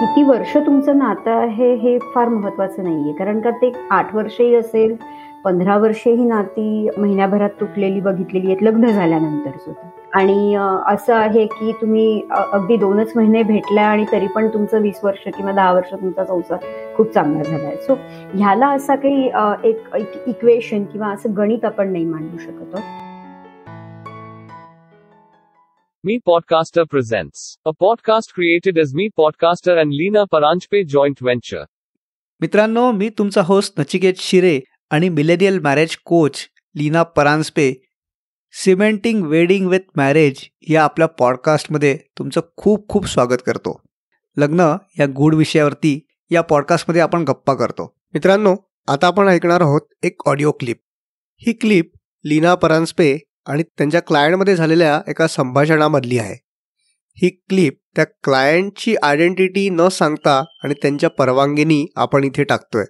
किती वर्ष तुमचं नातं आहे हे फार महत्वाचं नाहीये. कारण का ते आठ वर्षही असेल पंधरा वर्षे ही नाती महिन्याभरात तुटलेली बघितलेली आहेत लग्न झाल्यानंतर सुद्धा आणि असं आहे की तुम्ही अगदी दोनच महिने भेटला आणि तरी पण तुमचं वीस वर्ष किंवा दहा वर्ष तुमचा संसार खूप चांगला झालाय. सो ह्याला असा काही एक इक्वेशन किंवा असं गणित आपण नाही मांडू शकत Me Podcaster presents. A podcast created as Me Podcaster and Lina Paranjpe joint venture. मित्रांनो मी तुमचा होस्ट नचिकेत शिरे आणि millennial marriage coach Leena Paranjape. Cementing wedding with marriage या आपल्या पॉडकास्टमध्ये तुमचं खूप खूप स्वागत करतो. लग्न या गूढ विषयावरती या पॉडकास्टमध्ये आपण गप्पा करतो. मित्रांनो आता आपण ऐकणार आहोत एक ऑडिओ क्लिप ही क्लिप लीना परांजपे आणि त्यांच्या क्लायंटमध्ये झालेल्या एका संभाषणामधली आहे. ही क्लिप त्या क्लायंटची आयडेंटिटी न सांगता आणि त्यांच्या परवानगीनी आपण इथे टाकतोय.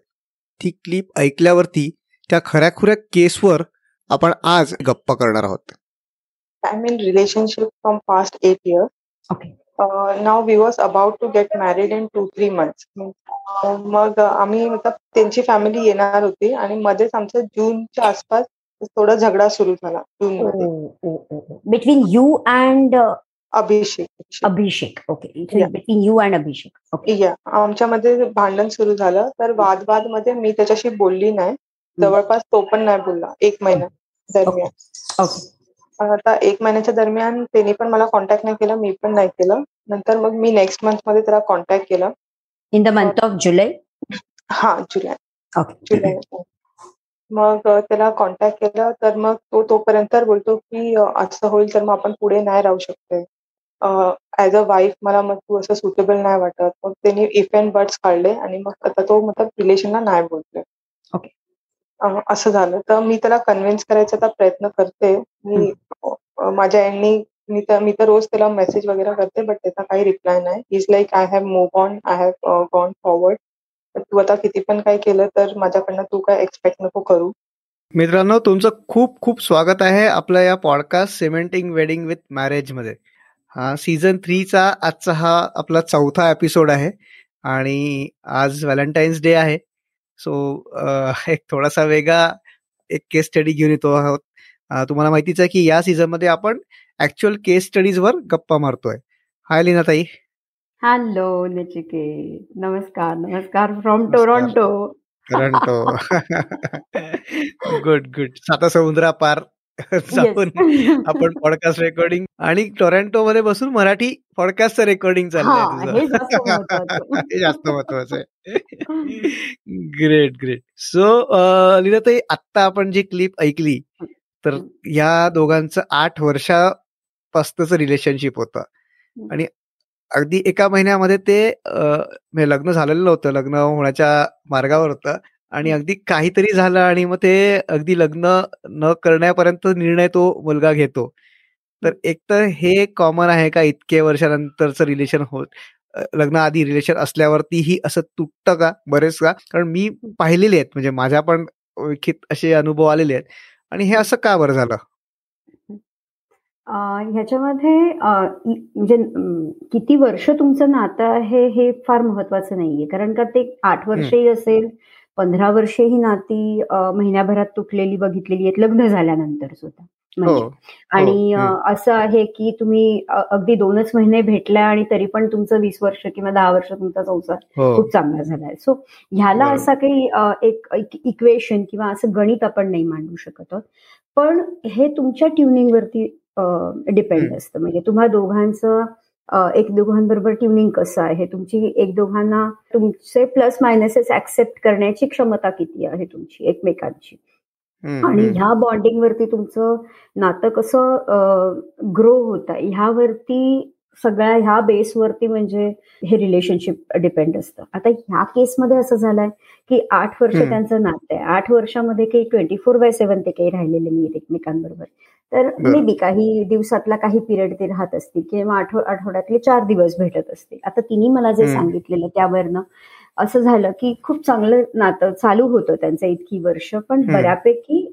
ती क्लिप ऐकल्यावरती त्या खऱ्याखुऱ्या केसवर आपण आज गप्पा करणार आहोत. I mean relationship from past eight years okay now we was about to get married in two three months मग आम्ही मतलब त्यांची फॅमिली येणार होती आणि मध्येच आमचं जूनच्या आसपास थोडा झगडा सुरू झाला between you and Abhishek. Abhishek. Okay between you and Abhishek. Okay या आमच्यामध्ये भांडण सुरू झालं. तर वादवादमध्ये मी त्याच्याशी बोलली नाही. जवळपास तो पण नाही बोलला. एक महिना दरम्यान. आता एक महिन्याच्या दरम्यान त्यांनी पण मला कॉन्टॅक्ट नाही केला मी पण नाही केलं. नंतर मग मी नेक्स्ट मंथमध्ये त्याला कॉन्टॅक्ट केला. In the month of July हा जुलै. जुलै. मग त्याला कॉन्टॅक्ट केला तर मग तो तोपर्यंत बोलतो की असं होईल तर मग आपण पुढे नाही राहू शकते. ऍज अ वाईफ मला मग तू असं सुटेबल नाही वाटत. मग त्यांनी इफ अँड बर्ड्स काढले आणि मग आता तो मतलब रिलेशनला नाही बोलतोय. ओके. असं झालं. तर मी त्याला कन्व्हिन्स करायचा प्रयत्न करते. मी माझ्या एंडनी मी तर मी तर रोज त्याला मेसेज वगैरे करते बट त्याचा काही रिप्लाय नाही. Is like I have move on I have gone forward तू आता किती पण काय केलं तर माझ्याकडनं तू काय एक्सपेक्ट नको करू. मित्रांनो तुमचं खूप खूप स्वागत आहे आपल्या या पॉडकास्ट सिमेंटिंग वेडिंग विथ मॅरेजमध्ये. हा सीझन थ्रीचा आजचा हा आपला चौथा एपिसोड आहे आणि आज व्हॅलेंटाईन्स डे आहे. सो एक थोडासा वेगळा एक केस स्टडी घेऊन येतो आहोत. तुम्हाला माहितीच आहे की या सीझनमध्ये आपण ऍक्च्युअल केस स्टडीजवर गप्पा मारतोय. हाय लिना ताई हॅलो नचिके नमस्कार नमस्कार from Toronto Toronto good good साता समुद्रा पार जाऊन आपण पॉडकास्ट रेकॉर्डिंग आणि टोरंटो मध्ये बसून मराठी पॉडकास्टचं रेकॉर्डिंग चाललंय हे जास्त महत्वाचं. आहे. ग्रेट ग्रेट सो ताई आत्ता आपण जी क्लिप ऐकली तर या दोघांचं आठ वर्षापासूनच रिलेशनशिप होतं. आणि अगदी एका महिन्यामध्ये ते म्हणजे लग्न झालेलं होतं लग्न होण्याच्या मार्गावर होतं. आणि अगदी काहीतरी झालं आणि मग ते अगदी लग्न न करण्यापर्यंत निर्णय तो मुलगा घेतो. तर एक तर हे कॉमन आहे का इतके वर्षानंतरचं रिलेशन होत लग्न आधी रिलेशन असल्यावरतीही असं तुटतं का? बरेच का कारण मी पाहिलेले आहेत. म्हणजे माझ्या पण असे अनुभव आलेले आहेत. आणि हे. असं का बरं झालं? ह्याच्यामध्ये म्हणजे किती वर्ष तुमचं नातं आहे हे फार महत्वाचं नाहीये. कारण का ते आठ वर्षही असेल पंधरा वर्षे ही नाती महिन्याभरात तुटलेली बघितलेली आहेत लग्न झाल्यानंतर सुद्धा. म्हणजे हो. आणि असं आहे की तुम्ही अगदी दोनच महिने भेटलाय आणि तरी पण तुमचं वीस वर्ष किंवा दहा वर्ष तुमचा संसार हो. खूप चांगला झालाय. सो ह्याला असा काही एक इक्वेशन किंवा असं गणित आपण नाही मांडू शकत आहोत. पण हे तुमच्या ट्युनिंगवरती डिपेंड असतं. म्हणजे तुम्हा दोघांचं एक दोघांबरोबर ट्युनिंग कसं आहे? तुमची एक दोघांना तुमचे प्लस मायनसेस ऍक्सेप्ट करण्याची क्षमता किती आहे तुमची एकमेकांची? आणि ह्या बॉन्डिंग वरती तुमचं नातं कसं ग्रो होत आहे? ह्यावरती सगळ्या ह्या बेसवरती म्हणजे हे रिलेशनशिप डिपेंड असतं. आता ह्या केसमध्ये असं झालंय की आठ वर्ष त्यांचं नातं आहे. आठ वर्षामध्ये काही ट्वेंटी फोर बाय सेव्हन ते काही राहिलेले नाहीत एकमेकांबरोबर. तर मे बी काही दिवसातला काही पिरियड ते राहत असतील किंवा आठवड्यातले चार दिवस भेटत असतील. आता तिने मला जे सांगितलेलं त्यावरनं असं झालं की खूप चांगलं नातं चालू होतं त्यांचं इतकी वर्ष. पण बऱ्यापैकी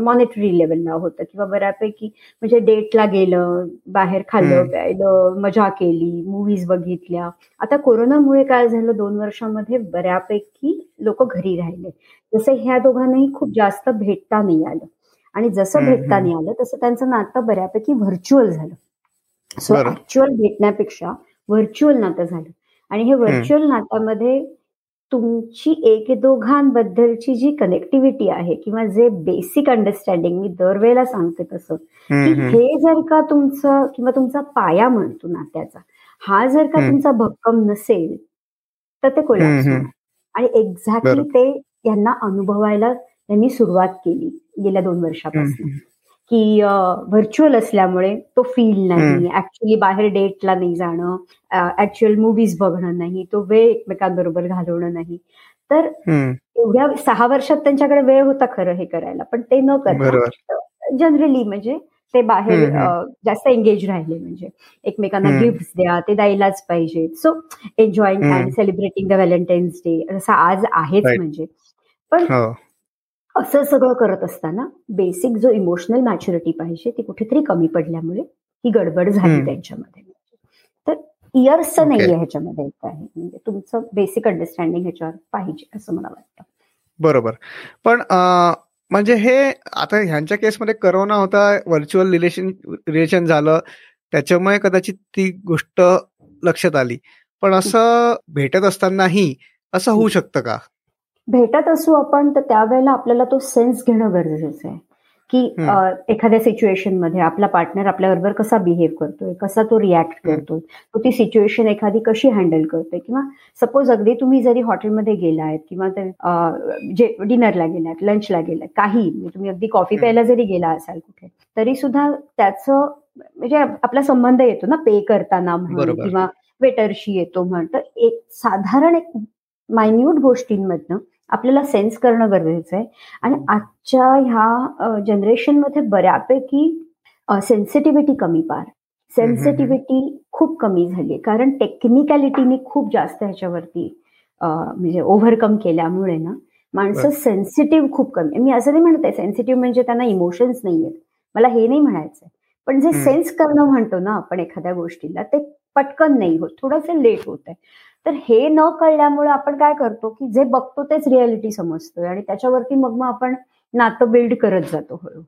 मॉनिटरी लेवलला होतं किंवा बऱ्यापैकी म्हणजे डेटला गेलं बाहेर खाल्लं प्यायलं मजा केली मूवीज बघितल्या. आता कोरोनामुळे काय झालं दोन वर्षामध्ये बऱ्यापैकी लोक घरी राहिले. जसं ह्या दोघांनाही खूप जास्त भेटता नाही आलं. आणि जसं भेटता नाही आलं तसं त्यांचं नातं बऱ्यापैकी व्हर्च्युअल झालं. सो ऍक्च्युअल भेटण्यापेक्षा व्हर्च्युअल नातं झालं. आणि हे व्हर्च्युअल नात्यामध्ये तुमची एक दोघांबद्दलची जी कनेक्टिव्हिटी आहे किंवा जे बेसिक अंडरस्टँडिंग मी दरवेळेला सांगते तसं की हे जर का तुमचं किंवा तुमचा पाया म्हणतो नात्याचा हा जर का तुमचा भक्कम नसेल तर ते कोल्हापूर आणि एक्झॅक्टली ते यांना अनुभवायला त्यांनी सुरुवात केली गेल्या दोन वर्षापासून. की व्हर्च्युअल असल्यामुळे तो फील नाही. ऍक्च्युली बाहेर डेटला नाही जाणं. ऍक्च्युअल मुव्हीज बघणं नाही. तो वेळ एकमेकांबरोबर घालवणं नाही. तर एवढ्या सहा वर्षात त्यांच्याकडे वेळ होता खरं हे करायला. पण ते न करता जनरली म्हणजे ते बाहेर जास्त एंगेज राहिले म्हणजे. एकमेकांना गिफ्ट द्या ते द्यायलाच पाहिजे. So enjoying and celebrating the Valentine's Day जसा आज आहेच म्हणजे. पण असं सगळं करत असताना बेसिक जो इमोशनल मॅच्युरिटी पाहिजे ती कुठेतरी कमी पडल्यामुळे ही गडबड झाली त्यांच्यामध्ये. तर इयर्सचं नाहीये ह्याच्यामध्ये काय म्हणजे तुमचं बेसिक अंडरस्टँडिंग ह्याच्यावर पाहिजे असं मला वाटतं. बरोबर. पण म्हणजे हे आता ह्यांच्या केसमध्ये करोना होता व्हर्च्युअल रिलेशन रिलेशन झालं त्याच्यामुळे कदाचित ती गोष्ट लक्षात आली. पण असं भेटत असतानाही असं होऊ शकतं का? भेटत असू आपण तर त्यावेळेला आपल्याला तो सेन्स घेणं गरजेचं आहे. की एखाद्या सिच्युएशनमध्ये आपला पार्टनर आपल्याबरोबर कसा बिहेव करतोय कसा तो रिॲक्ट करतोय तो ती सिच्युएशन एखादी कशी हँडल करतोय. किंवा सपोज अगदी तुम्ही जरी हॉटेलमध्ये गेलायत किंवा जे डिनरला गेलात लंचला गेलात काही म्हणजे तुम्ही अगदी कॉफी प्यायला जरी गेला असाल कुठे तरी सुद्धा त्याचं म्हणजे आपला संबंध येतो ना पे करताना म्हणून किंवा वेटरशी येतो म्हण. तर एक साधारण एक मायन्यूट गोष्टींमधनं आपल्याला सेन्स करणं गरजेचं आहे. आणि आजच्या ह्या जनरेशनमध्ये बऱ्यापैकी सेन्सिटिव्हिटी कमी पार. सेन्सिटिव्हिटी खूप कमी झाली कारण टेक्निकॅलिटीने खूप जास्त ह्याच्यावरती म्हणजे ओव्हरकम केल्यामुळे ना माणसं सेन्सिटिव्ह खूप कमी. मी असं नाही म्हणत आहे सेन्सिटिव्ह म्हणजे त्यांना इमोशन्स नाही आहेत मला हे नाही म्हणायचंय. पण जे सेन्स करणं म्हणतो ना आपण एखाद्या गोष्टीला ते पटकन नाही होत. थोडंसं लेट होत आहे तर हे न कळल्यामुळे आपण काय करतो की जे बघतो तेच रियालिटी समजतोय आणि त्याच्यावरती मग मग आपण नातं बिल्ड करत जातो हळूहळू.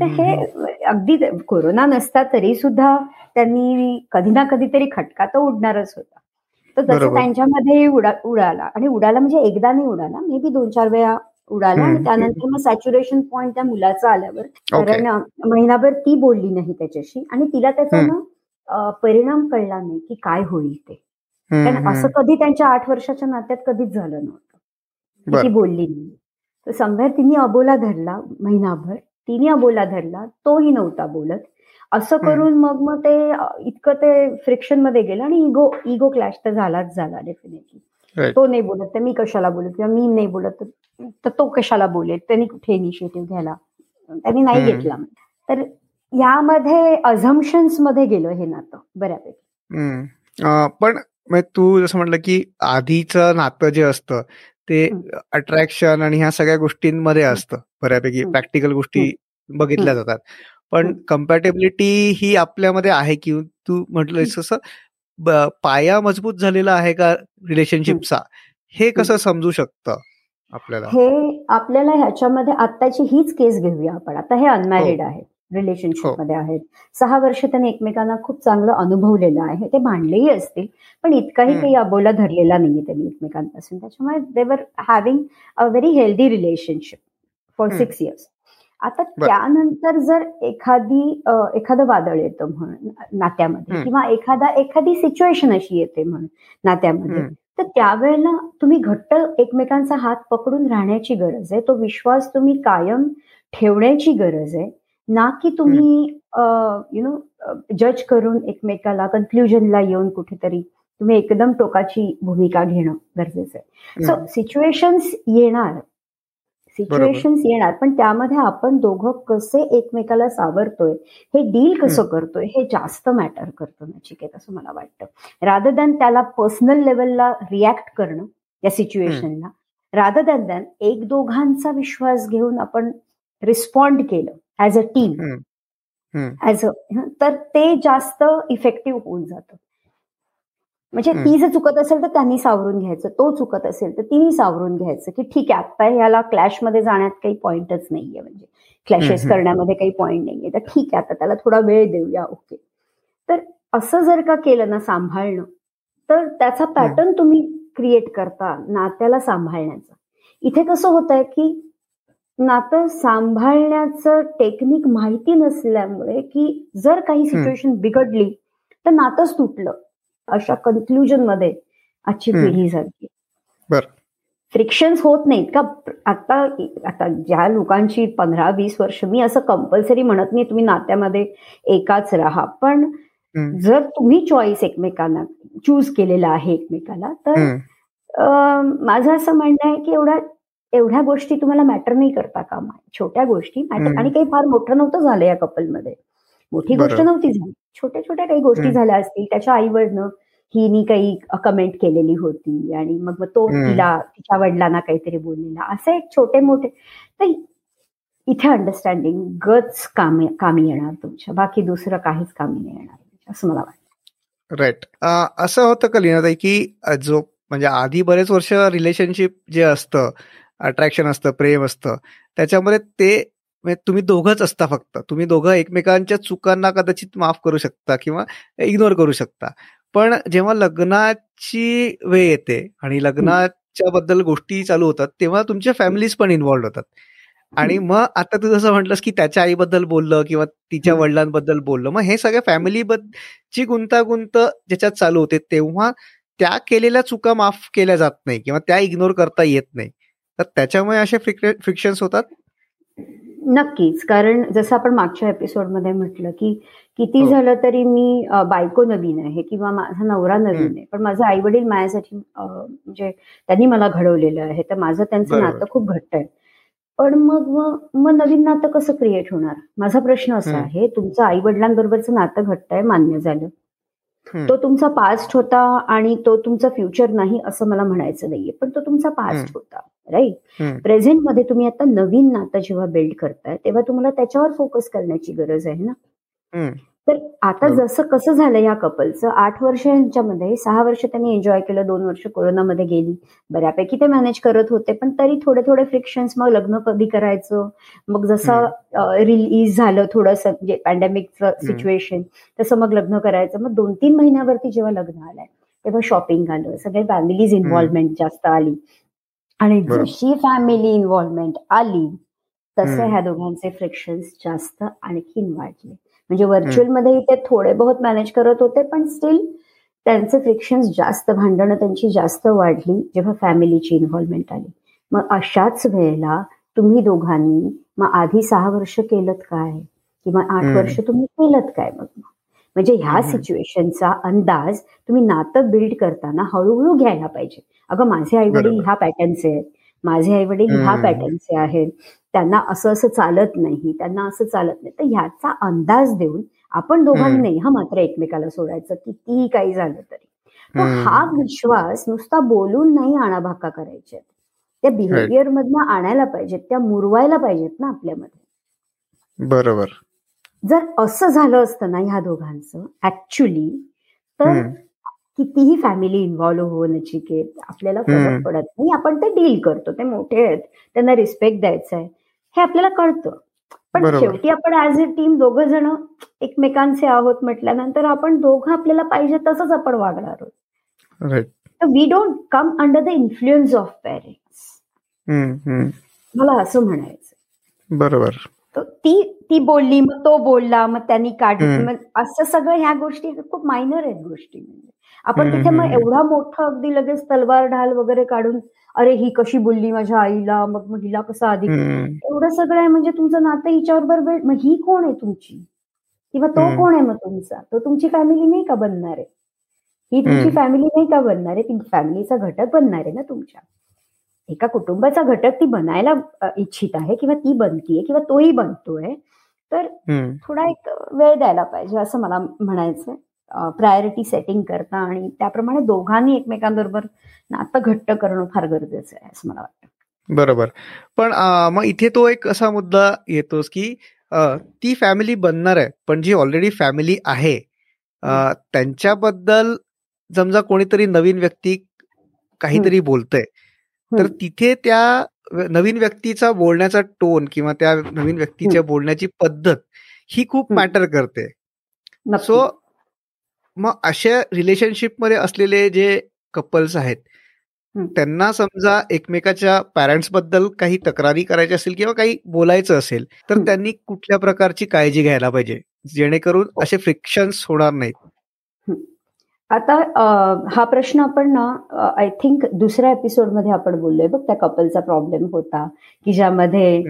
तर हे अगदी कोरोना नसता तरी सुद्धा त्यांनी कधी ना कधीतरी खटका तर उडणारच होता. तर तसं त्यांच्यामध्ये उडा उडाला आणि उडाला म्हणजे एकदा नाही उडाला मे बी दोन चार वेळा उडाला आणि त्यानंतर मग सॅच्युरेशन पॉईंट त्या मुलाचा आल्यावर कारण महिनाभर ती बोलली नाही त्याच्याशी आणि तिला त्याचा परिणाम कळला नाही की काय होईल ते. कारण असं कधी त्यांच्या आठ वर्षाच्या नात्यात कधीच झालं नव्हतं. ती बोलली नाही. तर समवेर तिने अबोला धरला महिनाभर. तिने अबोला धरला. तोही नव्हता बोलत. असं करून मग मग ते इतकं ते फ्रिक्शनमध्ये गेलं आणि इगो इगो क्लॅश तर झालाच झाला डेफिनेटली. तो नाही बोलत. तर मी कशाला बोलत किंवा मी नाही बोलत. तर तो कशाला बोलेल? त्यांनी कुठे इनिशिएटिव्ह घ्यायला? त्यांनी नाही घेतला. तर यामध्ये अझम्पन्समध्ये गेलं हे नातं बऱ्यापैकी. पण तू जसं म्हटलं की आधीचं नातं जे असतं ते अट्रॅक्शन आणि ह्या सगळ्या गोष्टींमध्ये असतं. बऱ्यापैकी प्रॅक्टिकल गोष्टी बघितल्या जातात. पण कम्पॅटेबिलिटी ही आपल्यामध्ये आहे की तू म्हटलं तसं पाया मजबूत झालेला आहे का रिलेशनशिपचा हे कसं समजू शकतं आपल्याला? हे आपल्याला ह्याच्यामध्ये आत्ताची हीच केस घेऊया आपण. आता हे अनमॅरिड आहे रिलेशनशिपमध्ये आहेत. सहा वर्ष त्यांनी एकमेकांना खूप चांगलं अनुभवलेलं आहे. ते भांडलेही असतील पण इतकाही काही अबोला धरलेला नाहीये त्यांनी एकमेकांपासून. त्याच्यामुळे they were having a very healthy relationship for six years आता त्यानंतर जर एखादी एखादं वादळ येतं म्हणून नात्यामध्ये किंवा एखादा एखादी सिच्युएशन अशी येते म्हणून नात्यामध्ये तर त्यावेळेला तुम्ही घट्ट एकमेकांचा हात पकडून राहण्याची गरज आहे. तो विश्वास तुम्ही कायम ठेवण्याची गरज आहे. ना की तुम्ही यु नो जज करून एकमेकाला कन्क्ल्युजनला येऊन कुठेतरी तुम्ही एकदम टोकाची भूमिका घेणं गरजेचं आहे. सो सिच्युएशन्स येणार. सिच्युएशन येणार. पण त्यामध्ये आपण दोघं कसे एकमेकाला सावरतोय हे डील कसं करतोय हे जास्त मॅटर करतं नचिकेत असं मला वाटतं. रादर दॅन त्याला पर्सनल लेवलला रिॲक्ट करणं या सिच्युएशनला रादर दॅन दॅन एक दोघांचा विश्वास घेऊन आपण रिस्पॉन्ड केलं as a team as a तर ते जास्त इफेक्टिव्ह होऊन जातं. म्हणजे ती जर चुकत असेल तर त्यांनी सावरून घ्यायचं. तो चुकत असेल तर तिने सावरून घ्यायचं की ठीक आहे आता ह्याला क्लॅशमध्ये जाण्यात काही पॉइंटच नाहीये म्हणजे. क्लॅशेस करण्यामध्ये काही पॉइंट नाहीये. तर ठीक आहे आता त्याला थोडा वेळ देऊया ओके तर असं जर का केलं ना सांभाळणं तर त्याचा पॅटर्न तुम्ही क्रिएट करता नात्याला सांभाळण्याचा. इथे कसं होत आहे की नातं सांभाळण्याचं टेक्निक माहिती नसल्यामुळे की जर काही सिच्युएशन बिघडली तर नातंच तुटलं. अशा कन्क्लुजनमध्ये आजची पिढी झाली. फ्रिक्शन्स होत नाहीत का? आता आता ज्या लोकांची पंधरा वीस वर्ष मी असं कंपल्सरी म्हणत नाही तुम्ही नात्यामध्ये एकाच राहा. पण जर तुम्ही चॉईस एकमेकांना चूज केलेला आहे एकमेकाला तर माझं असं म्हणणं आहे की एवढ्या एवढ्या गोष्टी तुम्हाला मॅटर नाही करता कामा छोट्या गोष्टी मॅटर आणि काही फार मोठं नव्हतं झालं या कपलमध्ये मोठी गोष्ट नव्हती झाली. छोट्या छोट्या काही गोष्टी झाल्या असतील. त्याच्या आईवडनं हिनी काही कमेंट केलेली होती. आणि मग तो तिला तिच्या वडिलांना काहीतरी बोललेला. असे एक छोटे मोठे तर इथे अंडरस्टँडिंग गच कामी कामी येणार तुमच्या. बाकी दुसरं काहीच कामी नाही येणार असं मला वाटतं. राईट असं होतं का की जो म्हणजे आधी बरेच वर्ष रिलेशनशिप जे असतं अट्रॅक्शन असतं प्रेम असतं. त्याच्यामध्ये ते तुम्ही दोघंच असता फक्त. तुम्ही दोघं एकमेकांच्या चुकांना कदाचित माफ करू शकता किंवा इग्नोर करू शकता. पण जेव्हा लग्नाची वेळ येते आणि लग्नाच्या बद्दल गोष्टी चालू होतात तेव्हा तुमच्या फॅमिलीज पण इन्व्हॉल्ड होतात. आणि मग आता तू जसं म्हटलंस की त्याच्या आईबद्दल बोललं किंवा तिच्या वडिलांबद्दल बोललं मग हे सगळ्या फॅमिली ची गुंतागुंत ज्याच्यात चालू होते तेव्हा त्या केलेल्या चुका माफ केल्या जात नाही किंवा त्या इग्नोर करता येत नाही. तर त्याच्यामुळे असे फ्रिक्शन्स होतात? नक्कीच. कारण जसं आपण मागच्या एपिसोडमध्ये म्हटलं की किती झालं तरी मी बायको नवीन आहे किंवा माझा नवरा नवीन आहे. पण माझं आई वडील माझ्यासाठी म्हणजे त्यांनी मला घडवलेलं आहे. तर माझं त्यांचं नातं खूप घट्ट आहे. पण मग मग नवीन नातं कसं क्रिएट होणार? माझा प्रश्न असा आहे तुमचं आई वडिलांबरोबरचं नातं घट्ट आहे मान्य झालं. तो तुमचा पास्ट होता आणि तो तुमचा फ्युचर नाही असं मला म्हणायचं नाहीये. पण तो तुमचा पास्ट होता. राईट प्रेझेंटमध्ये तुम्ही आता नवीन नातं जेव्हा बिल्ड करताय तेव्हा तुम्हाला त्याच्यावर फोकस करण्याची गरज आहे ना? तर आता जसं कसं झालं या कपलचं आठ वर्ष यांच्यामध्ये सहा वर्ष त्यांनी एन्जॉय केलं दोन वर्ष कोरोनामध्ये गेली. बऱ्यापैकी ते मॅनेज करत होते पण तरी थोडे थोडे फ्रिक्शन्स मग लग्न कधी करायचं. मग जसं रिलीज झालं थोडंसं म्हणजे पॅन्डेमिकचं सिच्युएशन तसं मग लग्न करायचं. मग दोन तीन महिन्यावरती जेव्हा लग्न आलंय तेव्हा शॉपिंग आलं सगळे फॅमिलीज इन्व्हॉल्वमेंट जास्त आली. आणि जशी फॅमिली इन्व्हॉल्वमेंट आली तसे ह्या दोघांचे फ्रिक्शन्स जास्त आणखीन वाढले. म्हणजे व्हर्च्युअलमध्ये ते थोडे बहुत मॅनेज करत होते पण स्टील त्यांचे फ्रिक्शन्स जास्त भांडणं त्यांची जास्त वाढली जेव्हा फॅमिलीची इन्व्हॉल्वमेंट आली. मग अशाच वेळेला तुम्ही दोघांनी मग आधी सहा वर्ष केलं काय? किंवा आठ वर्ष तुम्ही केलं काय मग म्हणजे ह्या सिच्युएशनचा अंदाज तुम्ही नातं बिल्ड करताना हळूहळू घ्यायला पाहिजे. अगं माझे आई वडील ह्या पॅटर्नचे आहेत. माझे आई वडील ह्या पॅटर्नचे आहेत. त्यांना असं असं चालत नाही त्यांना असं चालत नाही. तर ह्याचा अंदाज देऊन आपण दोघांनी नाही हा मात्र एकमेकाला सोडायचं कितीही काही झालं तरी. हा विश्वास नुसता बोलून नाही आणाभाका करायचे त्या बिहेवियर मधनं आणायला पाहिजेत त्या मुरवायला पाहिजेत ना आपल्यामध्ये. बरोबर. जर असं झालं असतं ना ह्या दोघांचं ऍक्च्युली तर कितीही फॅमिली इन्व्हॉल्व्ह हो नचिकेत आपल्याला फरक पडत नाही. आपण ते डील करतो. ते मोठे आहेत. त्यांना रिस्पेक्ट द्यायचा आहे. हे आपल्याला कळतं. पण शेवटी आपण ऍज अ टीम दोघं जण एकमेकांचे आहोत म्हटल्यानंतर आपण दोघं आपल्याला पाहिजे तसंच आपण वागणार आहोत. We don't come under the influence of parents मला असं म्हणायचं बरोबर. ती ती बोलली मग तो बोलला मग त्यांनी काढली. मग असं सगळं ह्या गोष्टी खूप मायनर आहेत गोष्टी म्हणजे. आपण तिथे मग एवढा मोठा अगदी लगेच तलवार ढाल वगैरे काढून अरे ही कशी बोलली माझ्या आईला मग मग हिला कसं आधी एवढं सगळं आहे म्हणजे तुमचं नातं हिच्याबरोबर मग ही कोण आहे तुमची? किंवा तो कोण आहे मग तुमचा? तो तुमची फॅमिली नाही का बनणार आहे? ही तुमची फॅमिली नाही का बनणार आहे? ती फॅमिलीचा घटक बनणार आहे ना तुमच्या? एका कुटुंबाचा घटक ती बनायला इच्छित आहे किंवा ती बनतीये किंवा तोही बनतोय तर थोडा एक वेळ द्यायला पाहिजे असं मला म्हणायचंय. प्रायोरिटी सेटिंग करता आणि त्याप्रमाणे दोघांनी एकमेकांबरोबर नातं घट्ट करणं फार गरजेचं आहे असं मला वाटतं. बरोबर. पण मग इथे तो एक असा मुद्दा येतोस की ती फॅमिली बनणार आहे पण जी ऑलरेडी फॅमिली आहे त्यांच्याबद्दल समजा कोणीतरी नवीन व्यक्ती काहीतरी बोलतय तर तिथे त्या नवीन व्यक्तीचा बोलण्याचा टोन किंवा त्या नवीन व्यक्तीच्या बोलण्याची पद्धत ही खूप मॅटर करते. सो मग अशा रिलेशनशिपमध्ये असलेले जे कपल्स आहेत त्यांना समजा एकमेकाच्या पॅरेंट्सबद्दल काही तक्रारी करायची असेल किंवा काही बोलायचं असेल तर त्यांनी कुठल्या प्रकारची काळजी घ्यायला पाहिजे जेणेकरून असे फ्रिक्शन्स होणार नाहीत? आता हा प्रश्न आपण ना आय थिंक दुसऱ्या एपिसोडमध्ये आपण बोललोय. बघ त्या कपलचा प्रॉब्लेम होता की ज्यामध्ये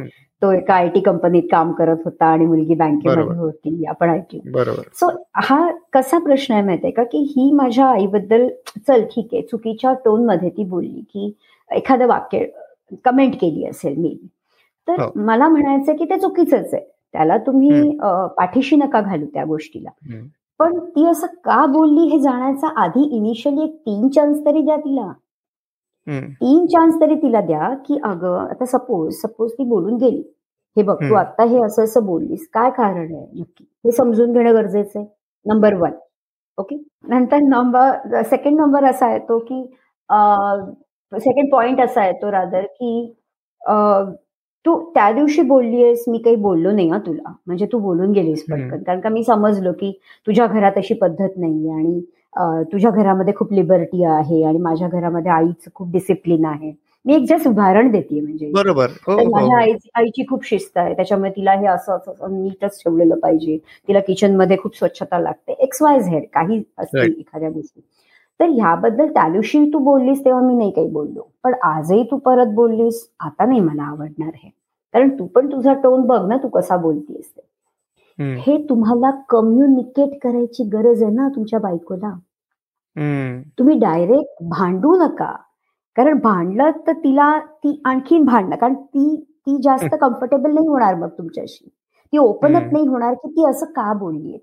तो एका आय टी कंपनीत काम करत होता आणि मुलगी बँकेमध्ये होती आपण ऐकली. बरोबर. सो हा कसा प्रश्न आहे माहितीये का? की ही माझ्या आईबद्दल चल ठीक आहे चुकीच्या टोनमध्ये ती बोलली की एखादं वाक्य कमेंट केली असेल मी. तर हो. मला म्हणायचं की ते चुकीचंच आहे. त्याला तुम्ही पाठीशी नका घालू त्या गोष्टीला. पण ती असं का बोलली हे जाण्याचा आधी इनिशियली एक तीन चान्स तरी द्या तिला. तीन चान्स तरी तिला द्या की अगं आता सपोज सपोज ती बोलून गेली. हे बघ तू आता हे असं असं बोललीस काय कारण आहे नक्की? हे समजून घेणं गरजेचं आहे. नंबर वन ओके नंतर नंबर सेकंड नंबर असा येतो की सेकंड पॉइंट असा येतो रादर की तू त्या दिवशी बोललीयस मी काही बोललो नाही हा तुला. म्हणजे तू बोलून गेलीस पटकन. कारण का मी समजलो की तुझ्या घरात अशी पद्धत नाहीये आणि तुझ्या घरामध्ये खूप लिबर्टी आहे आणि माझ्या घरामध्ये आईचं खूप डिसिप्लिन आहे. मी एक जस्ट उदाहरण देते म्हणजे. बरोबर. हो, हो, माझ्या हो. आईची आईची खूप शिस्त आहे. त्याच्यामुळे तिला हे असं असं नीटच ठेवलेलं पाहिजे. तिला किचनमध्ये खूप स्वच्छता लागते. एक्स वाय झेड काही असतील एखाद्या गोष्टी. तर ह्याबद्दल त्या दिवशी तू बोललीस तेव्हा मी नाही काही बोललो. पण आजही तू परत बोललीस आता नाही मला आवडणार हे. कारण तू पण तुझा टोन बघ ना तू कसा बोलतीयस ते. हे तुम्हाला कम्युनिकेट करायची गरज आहे ना तुमच्या बायकोला? तुम्ही डायरेक्ट भांडू नका. कारण भांडलं तर तिला ती आणखीन भांडणं कारण ती ती जास्त कम्फर्टेबल नाही होणार मग तुमच्याशी. ती ओपन अप नाही होणार की ती असं का बोलली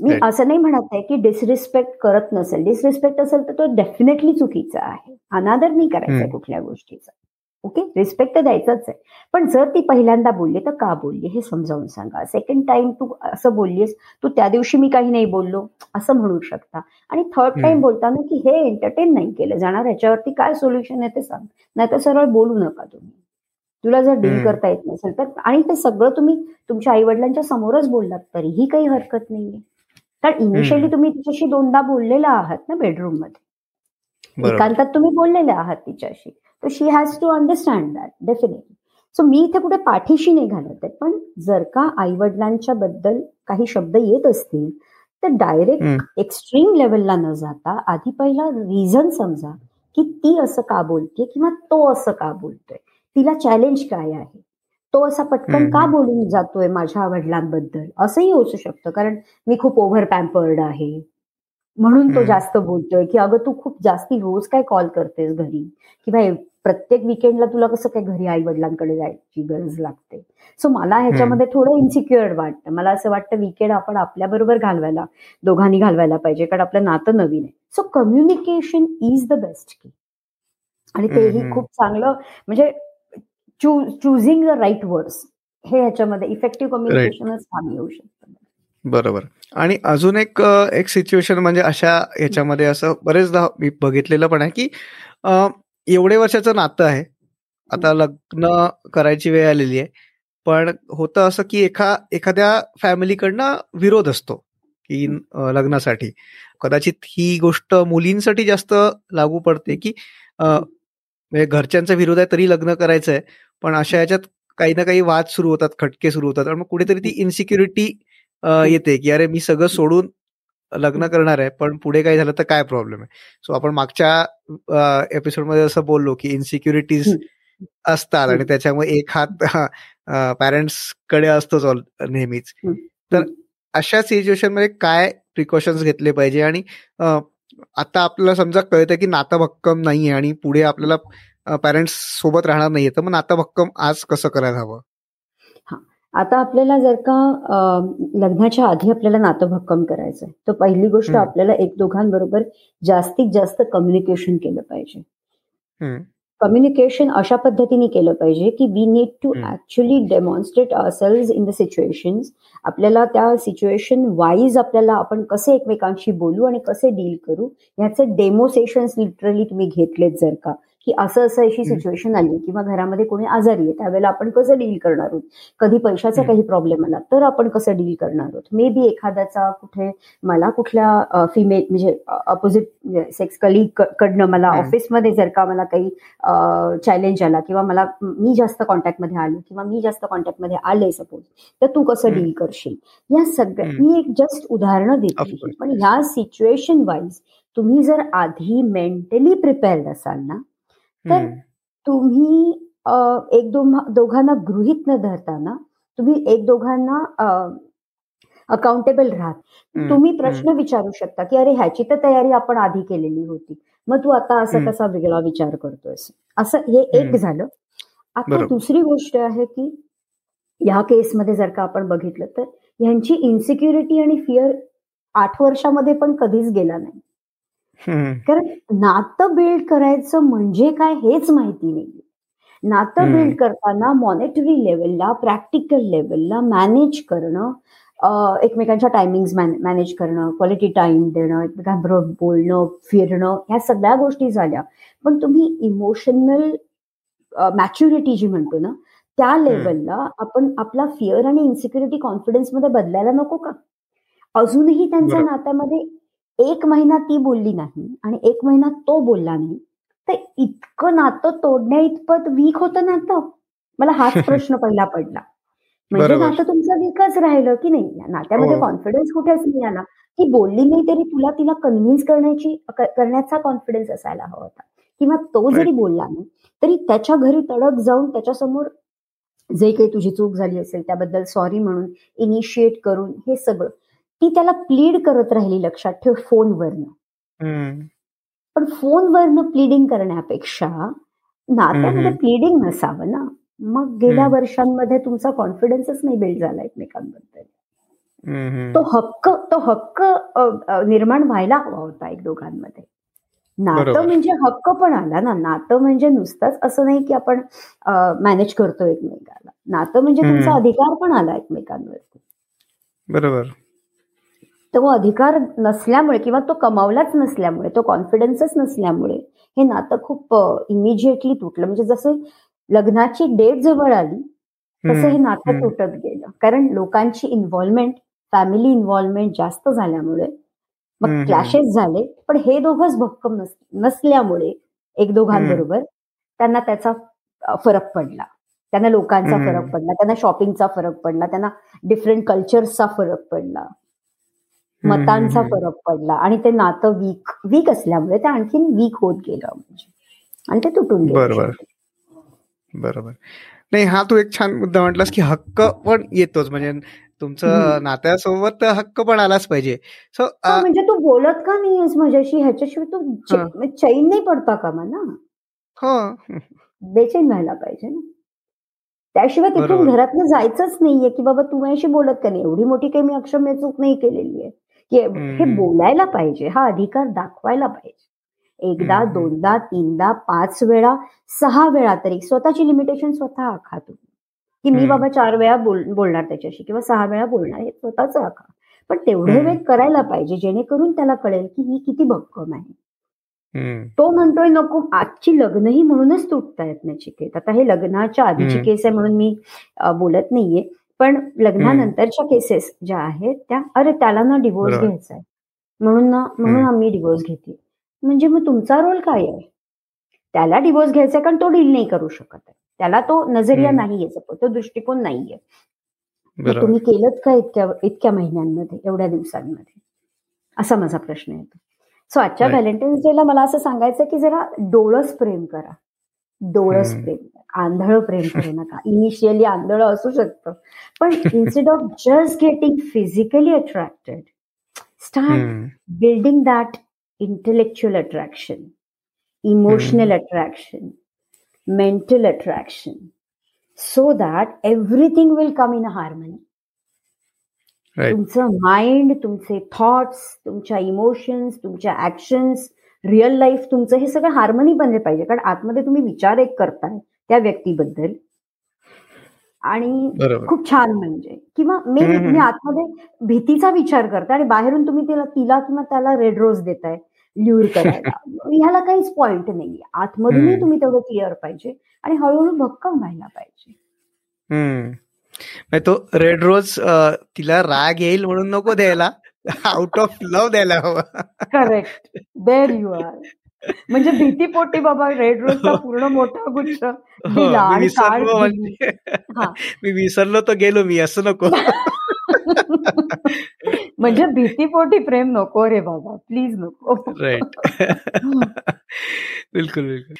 मी असं नाही म्हणत आहे की डिसरिस्पेक्ट करत नसेल. डिसरिस्पेक्ट असेल तर तो डेफिनेटली चुकीचा आहे. अनादर नाही करायचा कुठल्या गोष्टीचा. ओके रिस्पेक्ट तर द्यायचंच आहे. पण जर ती पहिल्यांदा बोलली तर का बोलली? हे समजावून सांगा. सेकंड टाइम तू असं बोललीस तू त्या दिवशी मी काही नाही बोललो. असं म्हणू शकता. आणि थर्ड टाइम बोलताना की हे एंटरटेन नाही केलं जाणार याच्यावरती काय सोल्युशन आहे ते सांग. नाही तर सरळ बोलू नका तुम्ही. तुला जर डील करता येत नसेल तर. आणि ते सगळं तुम्ही तुमच्या आई वडिलांच्या समोरच बोललात तरीही काही हरकत नाहीये. कारण इनिशियली तुम्ही तिच्याशी दोनदा बोललेला आहात ना बेडरूममध्ये एकांतात तुम्ही बोललेले आहात तिच्याशी. तर she has to understand that definitely so मी इथे कुठे पाठीशी नाही घालत आहे पण जर का आई वडिलांच्या बद्दल काही शब्द येत असतील तर डायरेक्ट एक्स्ट्रीम लेवलला न जाता आधी पहिला रिझन समजा की ती असं का बोलते किंवा तो असं का बोलतोय. तिला चॅलेंज काय आहे? तो असा पटकन का बोलून जातोय माझ्या वडिलांबद्दल? असंही होऊ शकतं कारण मी खूप ओव्हर पॅम्पर्ड आहे. म्हणून तो जास्त बोलतोय की अगं तू खूप जास्ती रोज काय कॉल करतेस घरी? किंवा प्रत्येक विकेंडला तुला कसं काय घरी आई वडिलांकडे जायची गरज लागते? सो मला ह्याच्यामध्ये थोडं इन्सिक्युअर वाटतं. मला असं वाटतं विकेंड आपण आपल्या बरोबर घालवायला दोघांनी घालवायला पाहिजे कारण आपलं नातं नवीन आहे. So communication is the best key आणि तेही खूप चांगलं म्हणजे चुझिंग द राईट वर्ड्स हे ह्याच्यामध्ये इफेक्टिव्ह कम्युनिकेशनच काम येऊ शकतं. बरोबर. आणि अजून एक एक सिच्युएशन म्हणजे अशा ह्याच्यामध्ये असं बरेचदा मी बघितलेलं पण आहे की एवढे वर्षाचं नातं आहे. आता लग्न करायची वेळ आलेली आहे. पण होतं असं की एखा एखाद्या फॅमिलीकडनं विरोध असतो की लग्नासाठी. कदाचित ही गोष्ट मुलींसाठी जास्त लागू पडते की म्हणजे घरच्यांचा विरोध आहे तरी लग्न करायचं आहे पण अशा ह्याच्यात काही ना काही वाद सुरू होतात खटके सुरू होतात. आणि मग कुठेतरी ती इन्सिक्युरिटी येते की अरे मी सगळं सोडून लग्न करणार आहे पण पुढे काय झालं तर काय प्रॉब्लेम आहे? सो आपण मागच्या एपिसोडमध्ये असं बोललो की इन्सिक्युरिटीज असतात आणि त्याच्यामुळे एक हात पॅरेंट्सकडे असतोच नेहमीच. तर अशा सिच्युएशनमध्ये काय प्रिकॉशन्स घेतले पाहिजे? आणि आता आपल्याला समजा कळतं की नातं भक्कम नाहीये आणि पुढे आपल्याला पॅरेंट्स सोबत राहणार नाहीये. तर मग नातं भक्कम आज कसं करायला हवं? आता आपल्याला जर का लग्नाच्या आधी आपल्याला नातं भक्कम करायचंय तर पहिली गोष्ट आपल्याला एक दोघांबरोबर जास्तीत जास्त कम्युनिकेशन केलं पाहिजे. कम्युनिकेशन अशा पद्धतीने केलं पाहिजे की we need to actually demonstrate ourselves in the situation आपल्याला त्या सिच्युएशन वाईज आपल्याला आपण कसे एकमेकांशी बोलू आणि कसे डील करू ह्याचे डेमोसेशन्स लिटरली तुम्ही घेतलेत जर का. की असं असं अशी सिच्युएशन आली किंवा घरामध्ये कोणी आजारी आहे त्यावेळेला आपण कसं डील करणार आहोत? कधी पैशाचा काही प्रॉब्लेम आला तर आपण कसं डील करणार आहोत? मे बी एखाद्याचा कुठे मला कुठल्या फिमेल म्हणजे अपोजिट सेक्स कलीग कडनं मला ऑफिसमध्ये जर का मला काही चॅलेंज आला किंवा मला मी जास्त कॉन्टॅक्टमध्ये आलो किंवा मी जास्त कॉन्टॅक्टमध्ये आले सपोज तर तू कसं डील करशील? या सगळ्या मी एक जस्ट उदाहरणं देते पण ह्या सिच्युएशन वाईज तुम्ही जर आधी मेंटली प्रिपेअर्ड असाल ना तर तुम्ही एक दोघांना गृहित न धरताना तुम्ही एक दोघांना अकाउंटेबल राहत तुम्ही प्रश्न विचारू शकता की अरे ह्याची तर तयारी आपण आधी केलेली होती. मग तू आता असं कसा वेगळा विचार करतोयस? असं हे एक झालं. आता दुसरी गोष्ट आहे की ह्या केसमध्ये जर का आपण बघितलं तर ह्यांची इन्सिक्युरिटी आणि फिअर आठ वर्षामध्ये पण कधीच गेला नाही. कारण नातं बिल्ड करायचं म्हणजे काय हेच माहिती नाही. नातं बिल्ड करताना मॉनिटरी लेवलला प्रॅक्टिकल लेवलला मॅनेज करणं एकमेकांच्या टायमिंग मॅनेज करणं क्वालिटी टाइम देणं एकमेकांबरोबर बोलणं फिरणं ह्या सगळ्या गोष्टी झाल्या. पण तुम्ही इमोशनल मॅच्युरिटी जी म्हणतो ना त्या लेवलला आपण आपला फिअर आणि इन्सिक्युरिटी कॉन्फिडन्समध्ये बदलायला नको का? अजूनही त्यांच्या नात्यामध्ये एक महिना ती बोलली नाही आणि एक महिना तो बोलला नाही तर इतकं नातं तोडण्या इतपत वीक होतं नातं? मला हाच प्रश्न पहिला पडला. म्हणजे नातं तुमचं वीकच राहिलं की नाही? नात्यामध्ये कॉन्फिडन्स. कुठेच नाही आला ती बोलली नाही तरी तुला तिला कन्व्हिन्स करण्याची करण्याचा कॉन्फिडन्स असायला हवा होता. किंवा तो जरी बोलला नाही तरी त्याच्या घरी तडक जाऊन त्याच्यासमोर जे काही तुझी चूक झाली असेल त्याबद्दल सॉरी म्हणून इनिशिएट करून हे सगळं. ती त्याला प्लीड करत राहिली लक्षात ठेव फोनवरनं. पण फोनवरनं प्लीडिंग करण्यापेक्षा नात्यामध्ये प्लीडिंग नसावं ना. मग गेल्या वर्षांमध्ये तुमचा कॉन्फिडन्सच नाही बिल्ड झाला एकमेकांबद्दल. तो हक्क तो हक्क निर्माण व्हायला हवा होता एक दोघांमध्ये. नातं म्हणजे हक्क पण आला ना. नातं म्हणजे नुसतंच असं नाही की आपण मॅनेज करतो एकमेकाला. नातं म्हणजे तुमचा अधिकार पण आला एकमेकांवरती. बरोबर. तो अधिकार नसल्यामुळे किंवा तो कमावलाच नसल्यामुळे तो कॉन्फिडन्सच नसल्यामुळे हे नातं खूप इमिजिएटली तुटलं. म्हणजे जसं लग्नाची डेट जवळ आली तसं हे नातं तुटत गेलं. कारण लोकांची इन्व्हॉल्वमेंट फॅमिली इन्व्हॉल्वमेंट जास्त झाल्यामुळे मग क्लॅशेस झाले. पण हे दोघंच भक्कम नसल्यामुळे एक दोघांबरोबर त्यांना त्याचा फरक पडला. त्यांना लोकांचा फरक पडला त्यांना शॉपिंगचा फरक पडला त्यांना डिफरंट कल्चरचा फरक पडला. मतांचा फरक पडला. आणि ते नातं वीक वीक असल्यामुळे ते आणखीन वीक होत गेलं म्हणजे. आणि ते तुटून बरोबर. बरोबर. नाही हा तू एक छान मुद्दा म्हटलास की हक्क पण येतोच. म्हणजे तुमचं नात्यासोबत हक्क पण आलाच पाहिजे. सो म्हणजे तू बोलत का नाहीस माझ्याशी? ह्याच्याशिवाय तू चैन नाही पडता का मला हो. बेचैन व्हायला पाहिजे ना? त्याशिवाय तिथून घरातनं जायचंच नाहीये की बाबा तू माझ्याशी बोलत का नाही? एवढी मोठी काही मी अक्षम्य चूक नाही केलेली आहे. की हे बोलायला पाहिजे. हा अधिकार दाखवायला पाहिजे. एकदा दोनदा तीनदा पाच वेळा सहा वेळा तरी. स्वतःची लिमिटेशन स्वतः आखा तुम्ही. की मी बाबा चार वेळा बोलणार त्याच्याशी किंवा सहा वेळा बोलणार हे स्वतःच आखा. पण तेवढे वेळ करायला पाहिजे जेणेकरून त्याला कळेल की ही किती भक्कम आहे. तो म्हणतोय नको आजची लग्नही म्हणूनच तुटतायत नचिकेत. आता हे लग्नाच्या आधीची केस आहे म्हणून मी बोलत नाहीये. पण लग्नानंतरच्या केसेस ज्या आहेत त्या अरे त्याला ना डिवोर्स घ्यायचा आहे. म्हणून ना म्हणून आम्ही डिवोर्स घेते म्हणजे मग तुमचा रोल काय आहे? त्याला डिवोर्स घ्यायचा कारण तो डील नाही करू शकत त्याला तो नजरिया नाहीये तो दृष्टिकोन नाहीये. तुम्ही केलं का इतक्या इतक्या महिन्यांमध्ये एवढ्या दिवसांमध्ये? असा माझा प्रश्न येतो. सो आजच्या व्हॅलेंटाईन्स डेला मला असं सांगायचं की जरा डोळस प्रेम करा. डोळस प्रेम आंधळ प्रेम करू नका. इनिशियली आंधळ असू शकतं पण instead of just getting physically attracted start building that intellectual attraction emotional attraction mental attraction so that everything will come in a harmony तुमचं माइंड तुमचे थॉट्स तुमच्या इमोशन्स तुमच्या ऍक्शन्स रिअल लाईफ तुमचं हे सगळं हार्मनी बनले पाहिजे. कारण आतमध्ये तुम्ही विचार एक करताय त्या व्यक्तीबद्दल. आणि खूप छान म्हणजे. किंवा मे तुम्ही आतमध्ये भीतीचा विचार करता आणि बाहेरून तुम्ही तिला तिला किंवा त्याला रेड रोज देताय ल्युर करायला. ह्याला काहीच पॉइंट नाही आतमधूनही तुम्ही तेवढं क्लिअर पाहिजे. आणि हळूहळू भक्कम व्हायला पाहिजे. तो रेड रोज तिला राग येईल म्हणून नको द्यायला. आउट ऑफ लव्ह द्यायला हवं. करेक्ट देर यू आर म्हणजे भीतीपोटी बाबा रेड रोजचा पूर्ण मोठा गुच्छ. हो, म्हणजे मी विसरलो तर गेलो मी असं नको. म्हणजे भीतीपोटी प्रेम नको रे बाबा प्लीज नको. राईट बिलकुल बिलकुल.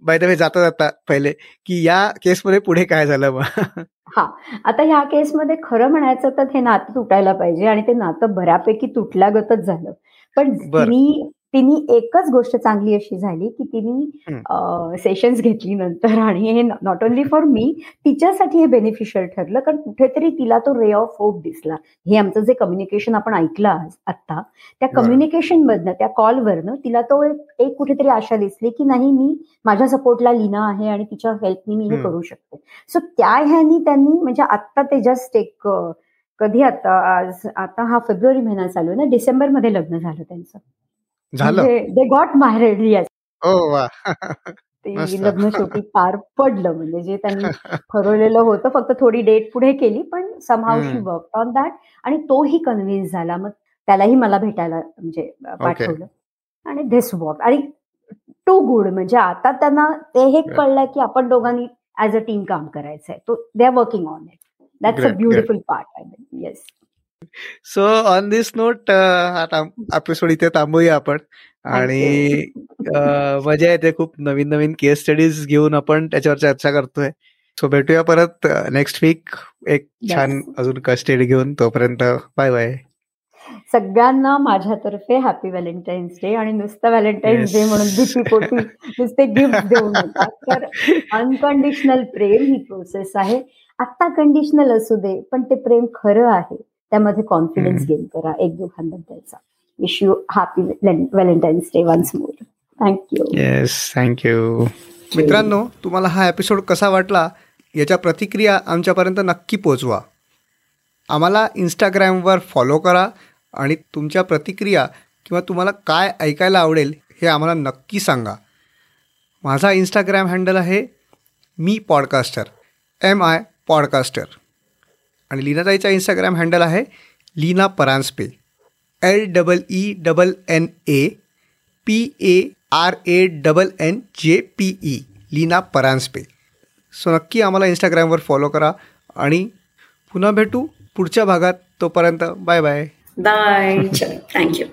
बाय द वे जाता जाता पहिले की या केसमध्ये पुढे काय झालं मग? हा आता ह्या केसमध्ये खरं म्हणायचं तर हे नातं तुटायला पाहिजे आणि ते नातं बऱ्यापैकी तुटल्यागतच झालं. पण तिने तिने एकच गोष्ट चांगली अशी झाली की तिने सेशन्स घेतली नंतर आणि हे नॉट ओनली फॉर मी तिच्यासाठी हे बेनिफिशियल ठरलं. कारण कुठेतरी तिला तो रे ऑफ होप दिसला. हे आमचं जे कम्युनिकेशन आपण ऐकलं आज आता त्या कम्युनिकेशन मधनं त्या कॉलवरनं तिला तो एक कुठेतरी आशा दिसली की नाही मी माझ्या सपोर्टला लिना आहे आणि तिच्या हेल्पनी मी हे करू शकते. सो त्या ह्यानी त्यांनी म्हणजे आता ते जस्ट एक कधी आता आज आता हा फेब्रुवारी महिना चालू आहे ना डिसेंबरमध्ये लग्न झालं त्यांचं. झालं. दे गॉट मॅरेड येस वा. ते लग्न शेवटी पार पडलं. म्हणजे जे त्यांनी ठरवलेलं होतं फक्त थोडी डेट पुढे केली पण somehow she work on that आणि तोही कन्व्हिन्स झाला. मग त्यालाही मला भेटायला म्हणजे पाठवलं. आणि धिस वॉक आणि टू गुड म्हणजे आता त्यांना ते हे कळलं की आपण दोघांनी ऍज अ टीम काम करायचं आहे तो they are working on it that's a beautiful part I yes so on this note आता एपिसोड इथे थांबूया आपण. आणि मजा येते खूप. नवीन नवीन केस स्टडीज घेऊन आपण त्याच्यावर चर्चा करतोय. सो भेटूया परत नेक्स्ट वीक एक छान अजून कस्टेड घेऊन. तोपर्यंत बाय बाय सगळ्यांना माझ्यातर्फे हॅपी व्हॅलेंटाईन्स डे आणि नुसतं व्हॅलेंटाईन्स डे म्हणून भीती पोटी नुसते गिफ्ट देऊ नका तर अनकंडिशनल प्रेम ही प्रोसेस आहे. आता कंडिशनल असू दे पण ते प्रेम खरं आहे. त्यामध्ये कॉन्फिडन्स गेन करा. एक दोघांबद्दलचा. Wish you happy Valentine's Day once more thank you yes thank you मित्रांनो तुम्हाला हा एपिसोड कसा वाटला? याच्या प्रतिक्रिया आमच्यापर्यंत नक्की पोचवा. आम्हाला इंस्टाग्रामवर फॉलो करा आणि तुमच्या प्रतिक्रिया किंवा तुम्हाला काय ऐकायला आवडेल हे आम्हाला नक्की सांगा. माझा इंस्टाग्राम हँडल आहे मी पॉडकास्टर एम आय पॉडकास्टर आणि लीनाताईचा इंस्टाग्राम हँडल आहे Leena Paranjape. L double E double N A P A R A double N J P E Leena Paranjape. So नक्की आम्हाला इंस्टाग्रामवर फॉलो करा आणि पुन्हा भेटू पुढच्या भागात तोपर्यंत बाय बाय बाय थँक्यू